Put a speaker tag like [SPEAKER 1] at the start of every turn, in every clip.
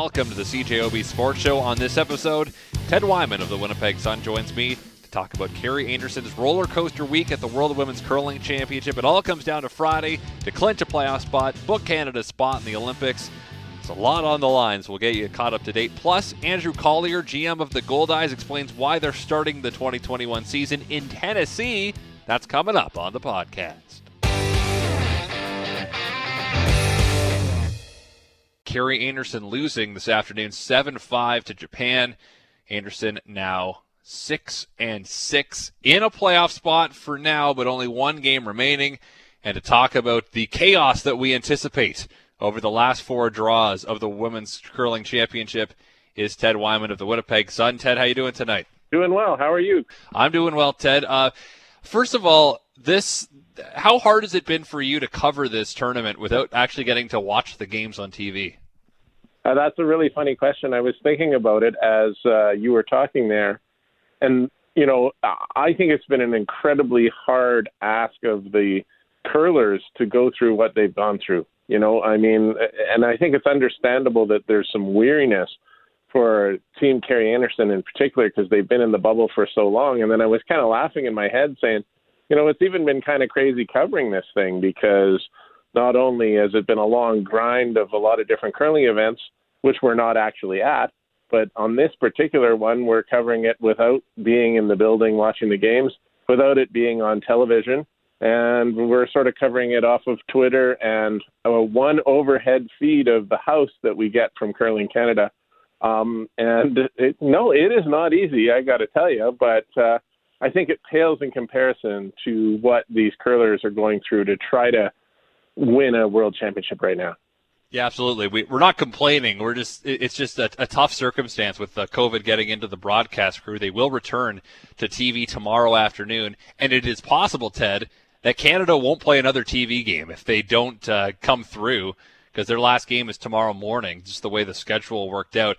[SPEAKER 1] welcome to the CJOB Sports Show. On this episode, Ted Wyman of the Winnipeg Sun joins me to talk about Kerri Einarson's roller coaster week at the World Women's Curling Championship. It all comes down to Friday to clinch a playoff spot, book Canada's spot in the Olympics. It's a lot on the lines. We'll get you caught up to date. Plus, Andrew Collier, GM of the Goldeyes, explains why they're starting the 2021 season in Tennessee. That's coming up on the podcast. Kerri Einarson losing this afternoon 7-5 to Japan. Einarson now 6 and 6 in a playoff spot for now, but only one game remaining. And to talk about the chaos that we anticipate over the last four draws of the Women's Curling Championship is Ted Wyman of the Winnipeg Sun. Ted, how you doing tonight?
[SPEAKER 2] Doing well. How are you?
[SPEAKER 1] I'm doing well, Ted. Uh, first of all, this how hard has it been for you to cover this tournament without actually getting to watch the games on TV?
[SPEAKER 2] Uh, that's a really funny question. I was thinking about it as uh, you were talking there, and you know, I think it's been an incredibly hard ask of the curlers to go through what they've gone through. You know, I mean, and I think it's understandable that there's some weariness for Team Kerri Einarson in particular because they've been in the bubble for so long. And then I was kind of laughing in my head saying, you know, it's even been kind of crazy covering this thing because not only has it been a long grind of a lot of different curling events, which we're not actually at, but on this particular one, we're covering it without being in the building watching the games, without it being on television. And we're sort of covering it off of Twitter and a one overhead feed of the house that we get from Curling Canada. Um, and it, no, it is not easy, I got to tell you, but uh, I think it pales in comparison to what these curlers are going through to try to win a world championship right now.
[SPEAKER 1] Yeah, absolutely. We, we're not complaining. We're just it's just a, a tough circumstance with uh, COVID getting into the broadcast crew. They will return to TV tomorrow afternoon, and it is possible, Ted, that Canada won't play another TV game if they don't uh, come through because their last game is tomorrow morning. Just the way the schedule worked out.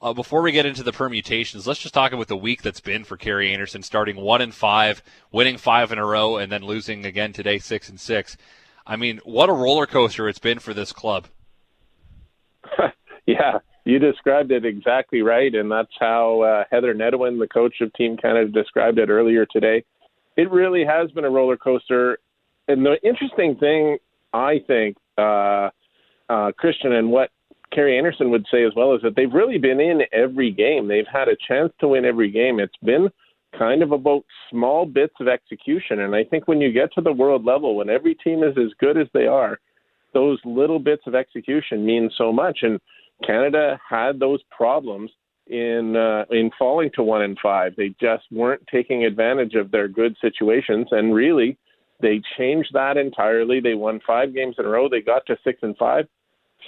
[SPEAKER 1] Uh, before we get into the permutations, let's just talk about the week that's been for Kerri Einarson, starting one and five, winning five in a row, and then losing again today, six and six. I mean, what a roller coaster it's been for this club.
[SPEAKER 2] yeah, you described it exactly right, and that's how uh, Heather Nedohin, the coach of Team Canada, described it earlier today. It really has been a roller coaster, and the interesting thing, I think, uh, uh, Christian, and what Kerri Einarson would say as well is that they've really been in every game. They've had a chance to win every game. It's been kind of about small bits of execution, and I think when you get to the world level, when every team is as good as they are those little bits of execution mean so much. And Canada had those problems in uh, in falling to one and five. They just weren't taking advantage of their good situations, and really, they changed that entirely. They won five games in a row. They got to six and five.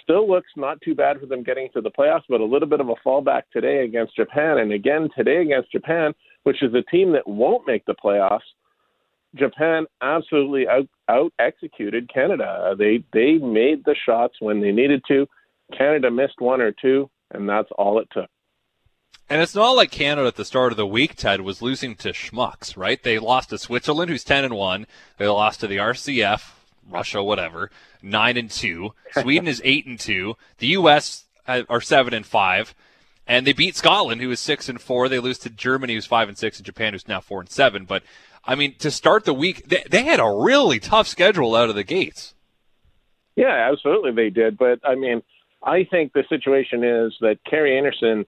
[SPEAKER 2] Still looks not too bad for them getting to the playoffs, but a little bit of a fallback today against Japan, and again today against Japan, which is a team that won't make the playoffs. Japan absolutely out out executed Canada. Uh, they they made the shots when they needed to. Canada missed one or two, and that's all it took.
[SPEAKER 1] And it's not like Canada at the start of the week, Ted, was losing to schmucks, right? They lost to Switzerland, who's ten and one. They lost to the RCF, Russia, whatever, nine and two. Sweden is eight and two. The U.S. Uh, are seven and five, and they beat Scotland, who is six and four. They lose to Germany, who's five and six, and Japan, who's now four and seven. But I mean, to start the week, they, they had a really tough schedule out of the gates.
[SPEAKER 2] Yeah, absolutely, they did. But I mean, I think the situation is that Kerri Einarson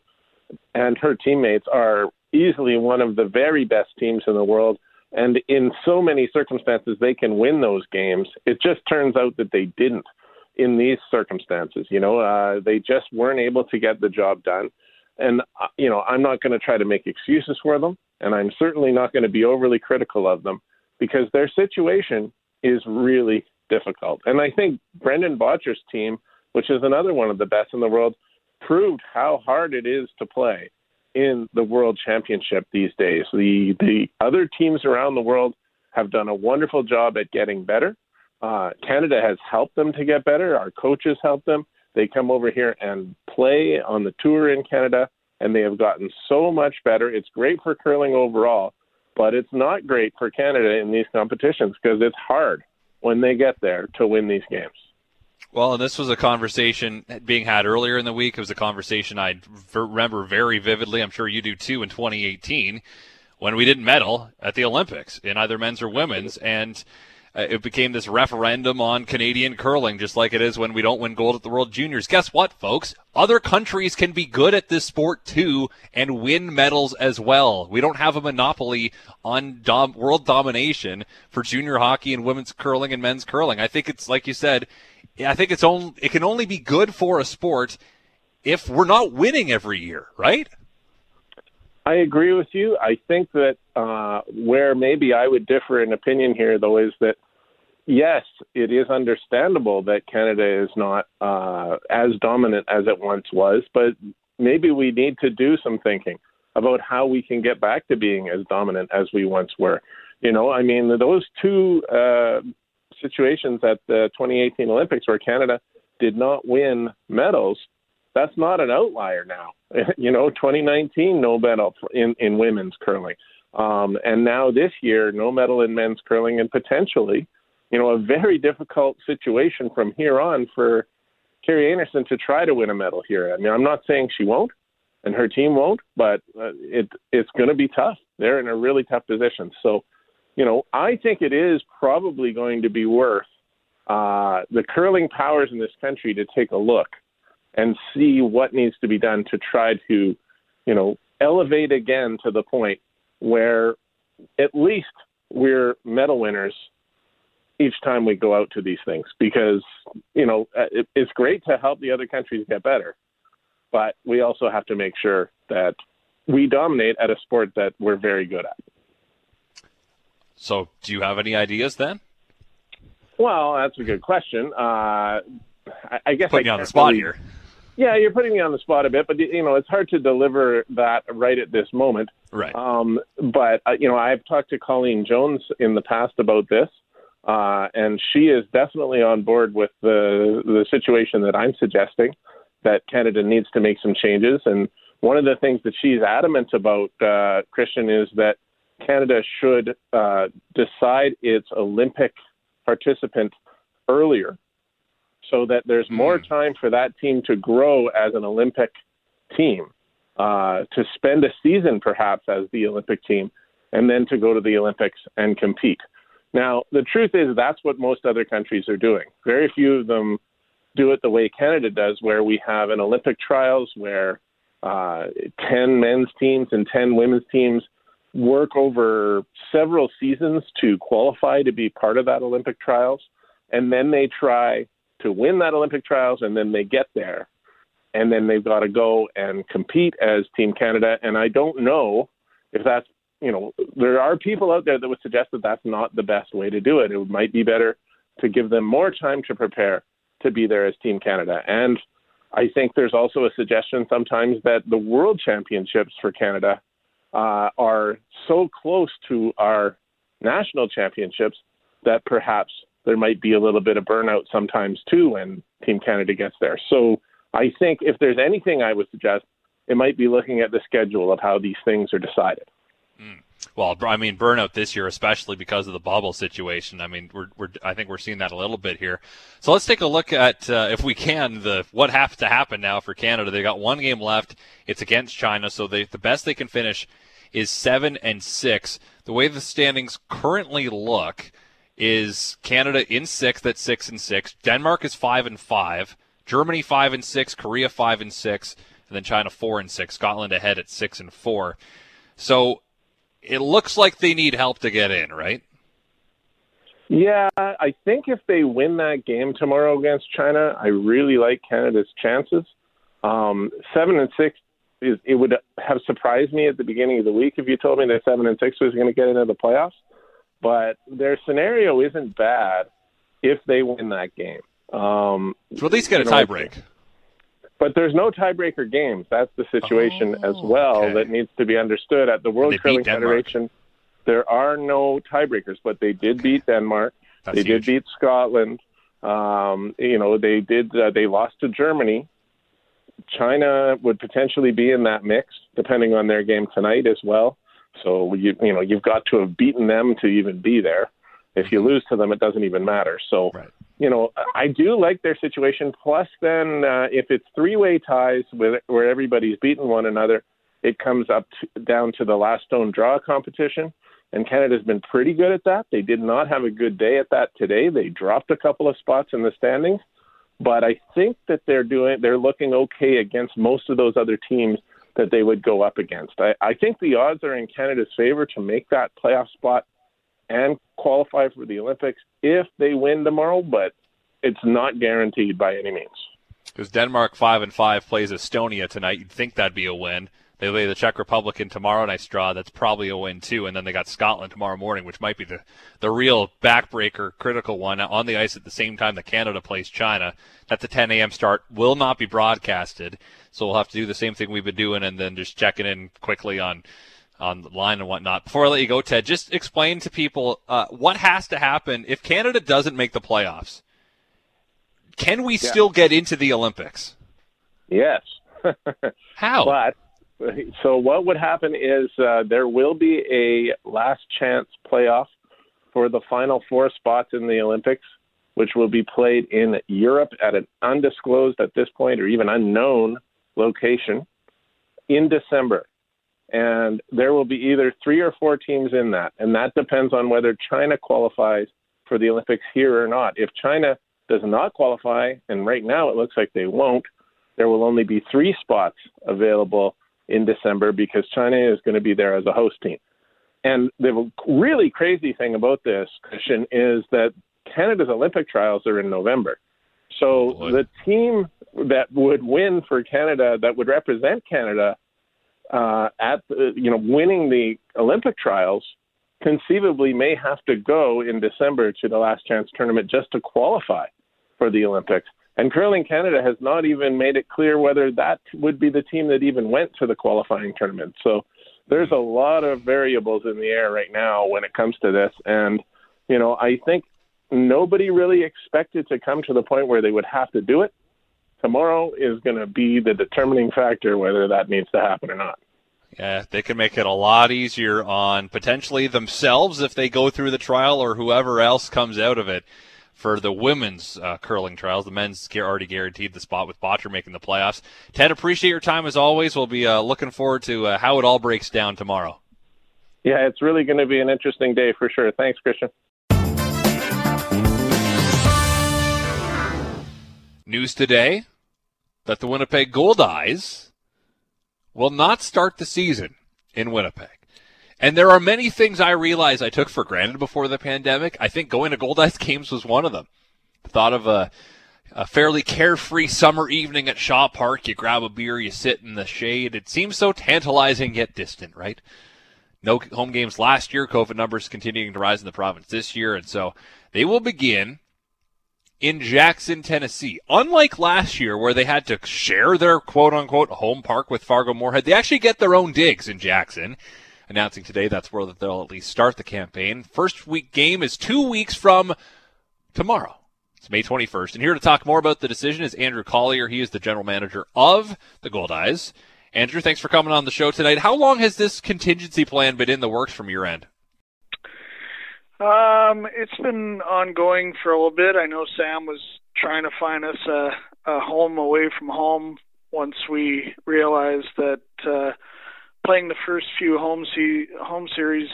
[SPEAKER 2] and her teammates are easily one of the very best teams in the world. And in so many circumstances, they can win those games. It just turns out that they didn't in these circumstances. You know, uh, they just weren't able to get the job done. And, uh, you know, I'm not going to try to make excuses for them and I'm certainly not going to be overly critical of them because their situation is really difficult. And I think Brendan Bottcher's team, which is another one of the best in the world, proved how hard it is to play in the World Championship these days. The the other teams around the world have done a wonderful job at getting better. Uh, Canada has helped them to get better. Our coaches help them. They come over here and play on the tour in Canada and they have gotten so much better. It's great for curling overall, but it's not great for Canada in these competitions because it's hard when they get there to win these games.
[SPEAKER 1] Well, and this was a conversation being had earlier in the week. It was a conversation I remember very vividly. I'm sure you do too in 2018 when we didn't medal at the Olympics in either men's or women's. And uh, it became this referendum on Canadian curling, just like it is when we don't win gold at the World Juniors. Guess what, folks? Other countries can be good at this sport too and win medals as well. We don't have a monopoly on dom- world domination for junior hockey and women's curling and men's curling. I think it's like you said. I think it's only it can only be good for a sport if we're not winning every year, right?
[SPEAKER 2] I agree with you. I think that uh, where maybe I would differ in opinion here, though, is that yes, it is understandable that Canada is not uh, as dominant as it once was, but maybe we need to do some thinking about how we can get back to being as dominant as we once were. You know, I mean, those two uh, situations at the 2018 Olympics where Canada did not win medals that's not an outlier now. you know, 2019 no medal in in women's curling, um, and now this year no medal in men's curling, and potentially, you know, a very difficult situation from here on for Kerri Einarson to try to win a medal here. I mean, I'm not saying she won't, and her team won't, but uh, it it's going to be tough. They're in a really tough position. So, you know, I think it is probably going to be worth uh, the curling powers in this country to take a look and see what needs to be done to try to, you know, elevate again to the point where at least we're medal winners each time we go out to these things because you know uh, it, it's great to help the other countries get better but we also have to make sure that we dominate at a sport that we're very good at
[SPEAKER 1] so do you have any ideas then
[SPEAKER 2] well that's a good question uh, I, I guess
[SPEAKER 1] putting
[SPEAKER 2] I
[SPEAKER 1] you on the spot
[SPEAKER 2] really,
[SPEAKER 1] here
[SPEAKER 2] yeah, you're putting me on the spot a bit, but you know it's hard to deliver that right at this moment.
[SPEAKER 1] Right.
[SPEAKER 2] Um, but uh, you know, I've talked to Colleen Jones in the past about this, uh, and she is definitely on board with the the situation that I'm suggesting that Canada needs to make some changes. And one of the things that she's adamant about, uh, Christian, is that Canada should uh, decide its Olympic participant earlier so that there's more hmm. time for that team to grow as an Olympic team, uh, to spend a season perhaps as the Olympic team, and then to go to the Olympics and compete. Now, the truth is that's what most other countries are doing. Very few of them do it the way Canada does, where we have an Olympic trials where uh, 10 men's teams and 10 women's teams work over several seasons to qualify to be part of that Olympic trials. And then they try to win that Olympic trials, and then they get there, and then they've got to go and compete as Team Canada. And I don't know if that's you know there are people out there that would suggest that that's not the best way to do it. It might be better to give them more time to prepare to be there as Team Canada. And I think there's also a suggestion sometimes that the World Championships for Canada uh, are so close to our national championships that perhaps there might be a little bit of burnout sometimes too when Team Canada gets there. So I think if there's anything I would suggest, it might be looking at the schedule of how these things are decided.
[SPEAKER 1] Mm. Well, I mean, burnout this year, especially because of the bubble situation. I mean, we're, we're I think we're seeing that a little bit here. So let's take a look at, uh, if we can, the what has to happen now for Canada. They got one game left. It's against China, so they, the best they can finish is seven and six. The way the standings currently look, is Canada in sixth at six and six. Denmark is five and five. Germany five and six. Korea five and six, and then China four and six. Scotland ahead at six and four. So it looks like they need help to get in, right?
[SPEAKER 2] Yeah, I think if they win that game tomorrow against China, I really like Canada's chances. Um, seven and six is it would have surprised me at the beginning of the week if you told me that seven and six was going to get into the playoffs but their scenario isn't bad if they win that game. Um,
[SPEAKER 1] so at least get a tiebreak.
[SPEAKER 2] But there's no tiebreaker games. That's the situation oh, as well okay. that needs to be understood. At the World Curling Federation, there are no tiebreakers, but they did okay. beat Denmark. That's they huge. did beat Scotland. Um, you know, they did. Uh, they lost to Germany. China would potentially be in that mix, depending on their game tonight as well. So you you know you've got to have beaten them to even be there. If you lose to them, it doesn't even matter. So
[SPEAKER 1] right.
[SPEAKER 2] You know, I do like their situation. Plus, then uh, if it's three-way ties with, where everybody's beaten one another, it comes up to, down to the last stone draw competition. And Canada's been pretty good at that. They did not have a good day at that today. They dropped a couple of spots in the standings, but I think that they're doing they're looking okay against most of those other teams that they would go up against. I, I think the odds are in Canada's favor to make that playoff spot and qualify for the Olympics if they win tomorrow, but it's not guaranteed by any means.
[SPEAKER 1] Because Denmark five and five plays Estonia tonight, you'd think that'd be a win. They lay the Czech Republic in tomorrow night's draw. That's probably a win too. And then they got Scotland tomorrow morning, which might be the the real backbreaker, critical one on the ice at the same time that Canada plays China. That's a 10 a.m. start. Will not be broadcasted, so we'll have to do the same thing we've been doing, and then just checking in quickly on on the line and whatnot. Before I let you go, Ted, just explain to people uh, what has to happen if Canada doesn't make the playoffs. Can we yeah. still get into the Olympics?
[SPEAKER 2] Yes.
[SPEAKER 1] How?
[SPEAKER 2] But so what would happen is uh, there will be a last chance playoff for the final four spots in the Olympics, which will be played in Europe at an undisclosed at this point or even unknown location in December. And there will be either three or four teams in that. And that depends on whether China qualifies for the Olympics here or not. If China does not qualify, and right now it looks like they won't, there will only be three spots available in December because China is going to be there as a host team. And the really crazy thing about this, Christian, is that Canada's Olympic trials are in November. So oh the team that would win for Canada, that would represent Canada uh, at the, you know winning the Olympic trials, conceivably may have to go in December to the last chance tournament just to qualify for the Olympics. And Curling Canada has not even made it clear whether that would be the team that even went to the qualifying tournament. So there's a lot of variables in the air right now when it comes to this. And, you know, I think nobody really expected to come to the point where they would have to do it. Tomorrow is going to be the determining factor whether that needs to happen or not.
[SPEAKER 1] Yeah, they can make it a lot easier on potentially themselves if they go through the trial or whoever else comes out of it for the women's uh, curling trials. The men's already guaranteed the spot with Bottcher making the playoffs. Ted, appreciate your time as always. We'll be uh, looking forward to uh, how it all breaks down tomorrow.
[SPEAKER 2] Yeah, it's really going to be an interesting day for sure. Thanks, Christian.
[SPEAKER 1] News today that the Winnipeg Goldeyes will not start the season in Winnipeg. And there are many things I realize I took for granted before the pandemic. I think going to Goldeyes games was one of them. The thought of a, a fairly carefree summer evening at Shaw Park. You grab a beer, you sit in the shade. It seems so tantalizing yet distant, right? No home games last year. COVID numbers continuing to rise in the province this year. And so they will begin in Jackson, Tennessee. Unlike last year, where they had to share their quote unquote home park with Fargo Moorhead, they actually get their own digs in Jackson announcing today that's where they'll at least start the campaign. First week game is two weeks from tomorrow. It's May 21st. And here to talk more about the decision is Andrew Collier. He is the general manager of the Goldeyes. Andrew, thanks for coming on the show tonight. How long has this contingency plan been in the works from your end?
[SPEAKER 3] Um, it's been ongoing for a little bit. I know Sam was trying to find us a, a home away from home once we realized that uh, playing the first few home se- home series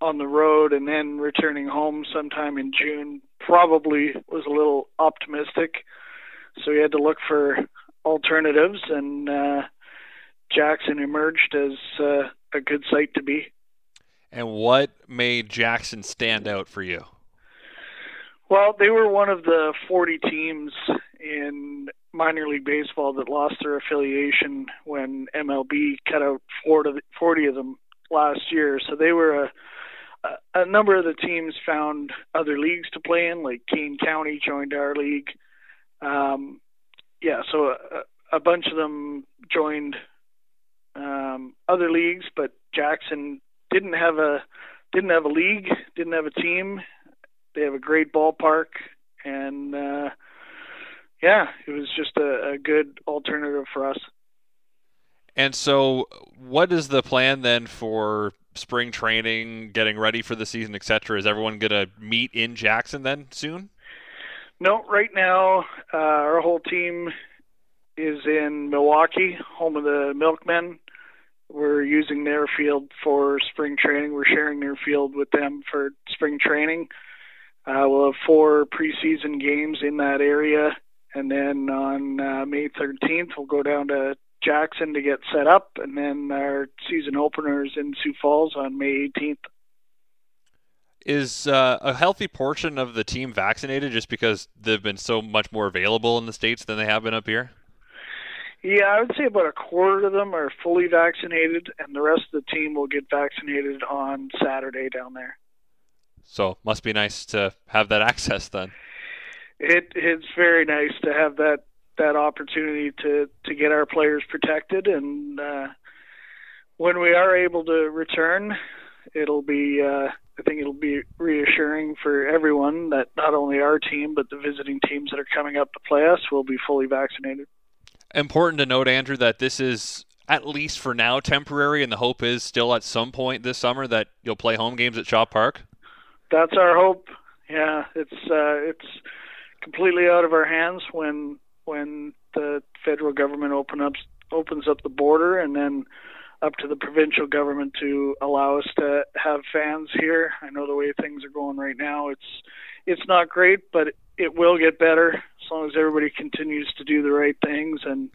[SPEAKER 3] on the road and then returning home sometime in June probably was a little optimistic. So we had to look for alternatives, and uh, Jackson emerged as uh, a good site to be.
[SPEAKER 1] And what made Jackson stand out for you?
[SPEAKER 3] Well, they were one of the 40 teams in minor league baseball that lost their affiliation when MLB cut out 40 of them last year. So they were a, a number of the teams found other leagues to play in, like Kane County joined our league. Um, yeah, so a, a bunch of them joined um, other leagues, but Jackson didn't have a didn't have a league, didn't have a team. They have a great ballpark, and uh, yeah, it was just a, a good alternative for us.
[SPEAKER 1] And so, what is the plan then for spring training, getting ready for the season, etc.? Is everyone going to meet in Jackson then soon?
[SPEAKER 3] No, right now uh, our whole team is in Milwaukee, home of the Milkmen. We're using their field for spring training. We're sharing their field with them for spring training. Uh, we'll have four preseason games in that area, and then on uh, May 13th we'll go down to Jackson to get set up, and then our season openers in Sioux Falls on May 18th.
[SPEAKER 1] Is uh, a healthy portion of the team vaccinated just because they've been so much more available in the states than they have been up here?
[SPEAKER 3] Yeah, I would say about a quarter of them are fully vaccinated, and the rest of the team will get vaccinated on Saturday down there.
[SPEAKER 1] So must be nice to have that access then.
[SPEAKER 3] It it's very nice to have that that opportunity to to get our players protected, and uh, when we are able to return, it'll be uh, I think it'll be reassuring for everyone that not only our team but the visiting teams that are coming up to play us will be fully vaccinated.
[SPEAKER 1] Important to note, Andrew, that this is at least for now temporary, and the hope is still at some point this summer that you'll play home games at Shaw Park.
[SPEAKER 3] That's our hope. Yeah, it's uh, it's completely out of our hands when when the federal government open up opens up the border, and then up to the provincial government to allow us to have fans here. I know the way things are going right now, it's it's not great, but it will get better as long as everybody continues to do the right things and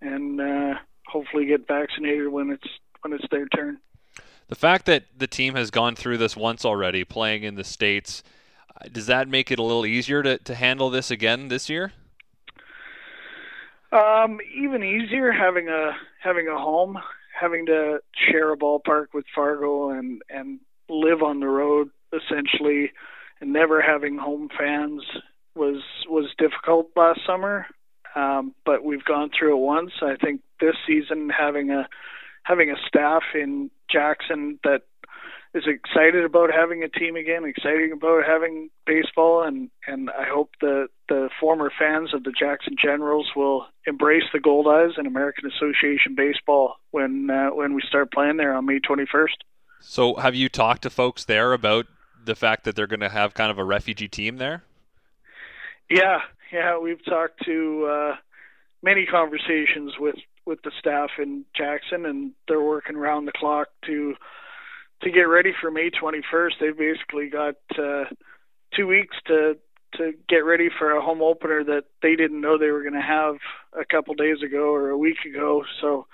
[SPEAKER 3] and uh, hopefully get vaccinated when it's when it's their turn.
[SPEAKER 1] The fact that the team has gone through this once already, playing in the states, uh, does that make it a little easier to, to handle this again this year?
[SPEAKER 3] Um, even easier having a having a home, having to share a ballpark with Fargo and and live on the road essentially, and never having home fans was was difficult last summer. Um, but we've gone through it once. I think this season having a having a staff in Jackson that is excited about having a team again, excited about having baseball, and and I hope the the former fans of the Jackson Generals will embrace the Goldeyes and American Association baseball when uh, when we start playing there on May 21st.
[SPEAKER 1] So, have you talked to folks there about the fact that they're going to have kind of a refugee team there?
[SPEAKER 3] Yeah, yeah, we've talked to uh, many conversations with with the staff in Jackson, and they're working around the clock to to get ready for May 21st. They've basically got uh, two weeks to to get ready for a home opener that they didn't know they were going to have a couple days ago or a week ago. So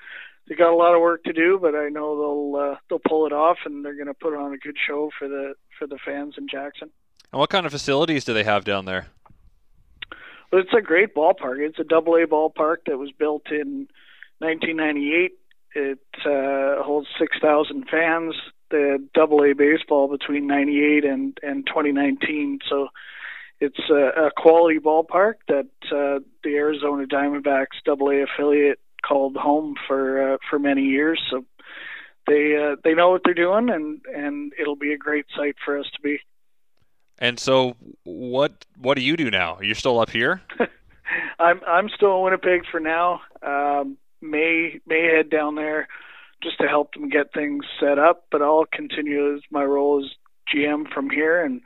[SPEAKER 3] they got a lot of work to do, but I know they'll uh, they'll pull it off, and they're going to put on a good show for the for the fans in Jackson.
[SPEAKER 1] And what kind of facilities do they have down there?
[SPEAKER 3] Well, it's a great ballpark. It's a double A ballpark that was built in 1998. It uh, holds 6,000 fans. The Double A baseball between '98 and and 2019. So it's a, a quality ballpark that uh, the Arizona Diamondbacks Double A affiliate called home for uh, for many years. So they uh, they know what they're doing, and and it'll be a great site for us to be.
[SPEAKER 1] And so, what what do you do now? You're still up here.
[SPEAKER 3] I'm I'm still in Winnipeg for now. Um, may may head down there just to help them get things set up, but I'll continue as my role as GM from here and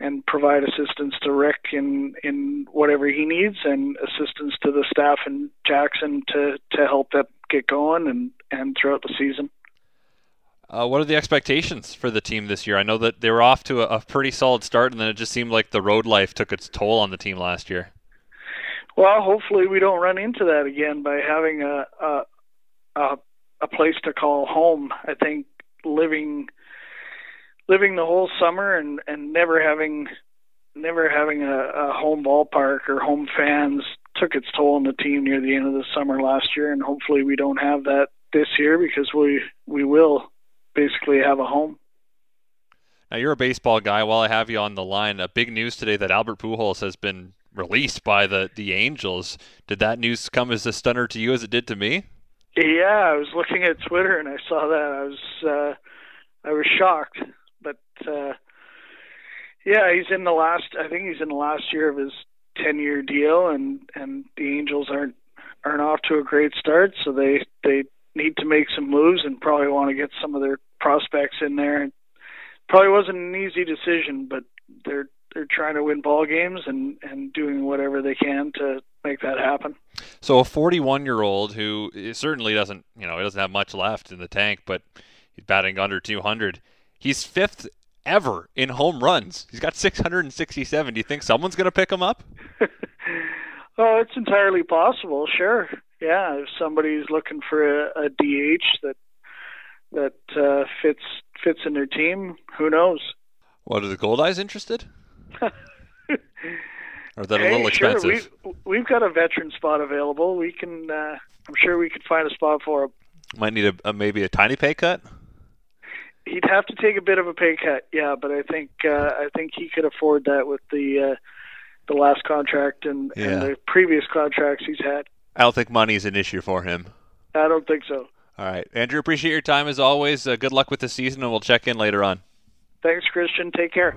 [SPEAKER 3] and provide assistance to Rick in in whatever he needs and assistance to the staff in Jackson to to help them get going and and throughout the season.
[SPEAKER 1] Uh, what are the expectations for the team this year? I know that they were off to a, a pretty solid start, and then it just seemed like the road life took its toll on the team last year.
[SPEAKER 3] Well, hopefully we don't run into that again by having a a a, a place to call home. I think living living the whole summer and and never having never having a, a home ballpark or home fans took its toll on the team near the end of the summer last year, and hopefully we don't have that this year because we we will basically have a home.
[SPEAKER 1] Now you're a baseball guy. While I have you on the line, a big news today that Albert Pujols has been released by the the Angels. Did that news come as a stunner to you as it did to me?
[SPEAKER 3] Yeah, I was looking at Twitter and I saw that. I was uh, I was shocked, but uh, yeah, he's in the last. I think he's in the last year of his ten year deal, and and the Angels aren't aren't off to a great start, so they they need to make some moves and probably want to get some of their prospects in there. Probably wasn't an easy decision, but they're they're trying to win ball games and and doing whatever they can to make that happen.
[SPEAKER 1] So a 41 year old who certainly doesn't you know he doesn't have much left in the tank, but he's batting under 200. He's fifth ever in home runs. He's got 667. Do you think someone's going to pick him up?
[SPEAKER 3] oh, it's entirely possible. Sure. Yeah, if somebody's looking for a, a DH that that uh, fits fits in their team, who knows?
[SPEAKER 1] What are the Goldeyes interested? or is that
[SPEAKER 3] hey,
[SPEAKER 1] a little expensive?
[SPEAKER 3] Sure. We've, we've got a veteran spot available. We can. Uh, I'm sure we could find a spot for him.
[SPEAKER 1] Might need a, a maybe a tiny pay cut.
[SPEAKER 3] He'd have to take a bit of a pay cut, yeah, but I think uh, I think he could afford that with the uh, the last contract and,
[SPEAKER 1] Yeah.
[SPEAKER 3] and the previous contracts he's had.
[SPEAKER 1] I don't think money is an issue for him.
[SPEAKER 3] I don't think so.
[SPEAKER 1] All right, Andrew, appreciate your time as always. Uh, good luck with the season, and we'll check in later on.
[SPEAKER 3] Thanks, Christian. Take care.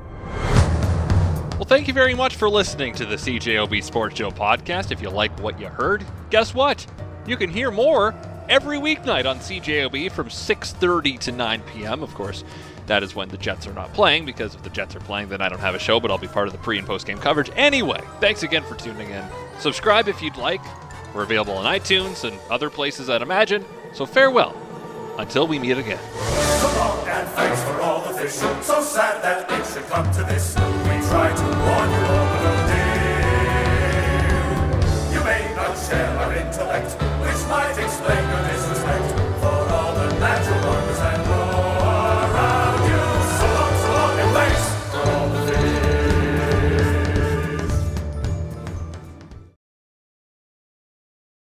[SPEAKER 1] Well, thank you very much for listening to the CJOB Sports Show podcast. If you like what you heard, guess what? You can hear more every weeknight on CJOB from 6:30 to 9 p.m. Of course, that is when the Jets are not playing because if the Jets are playing, then I don't have a show, but I'll be part of the pre and post game coverage anyway. Thanks again for tuning in. Subscribe if you'd like. We're available on iTunes and other places I'd imagine. So farewell until we meet again.
[SPEAKER 4] And thanks for all the fish. So sad that it should come to this. We try to warn you. You may not share our intellect, which might explain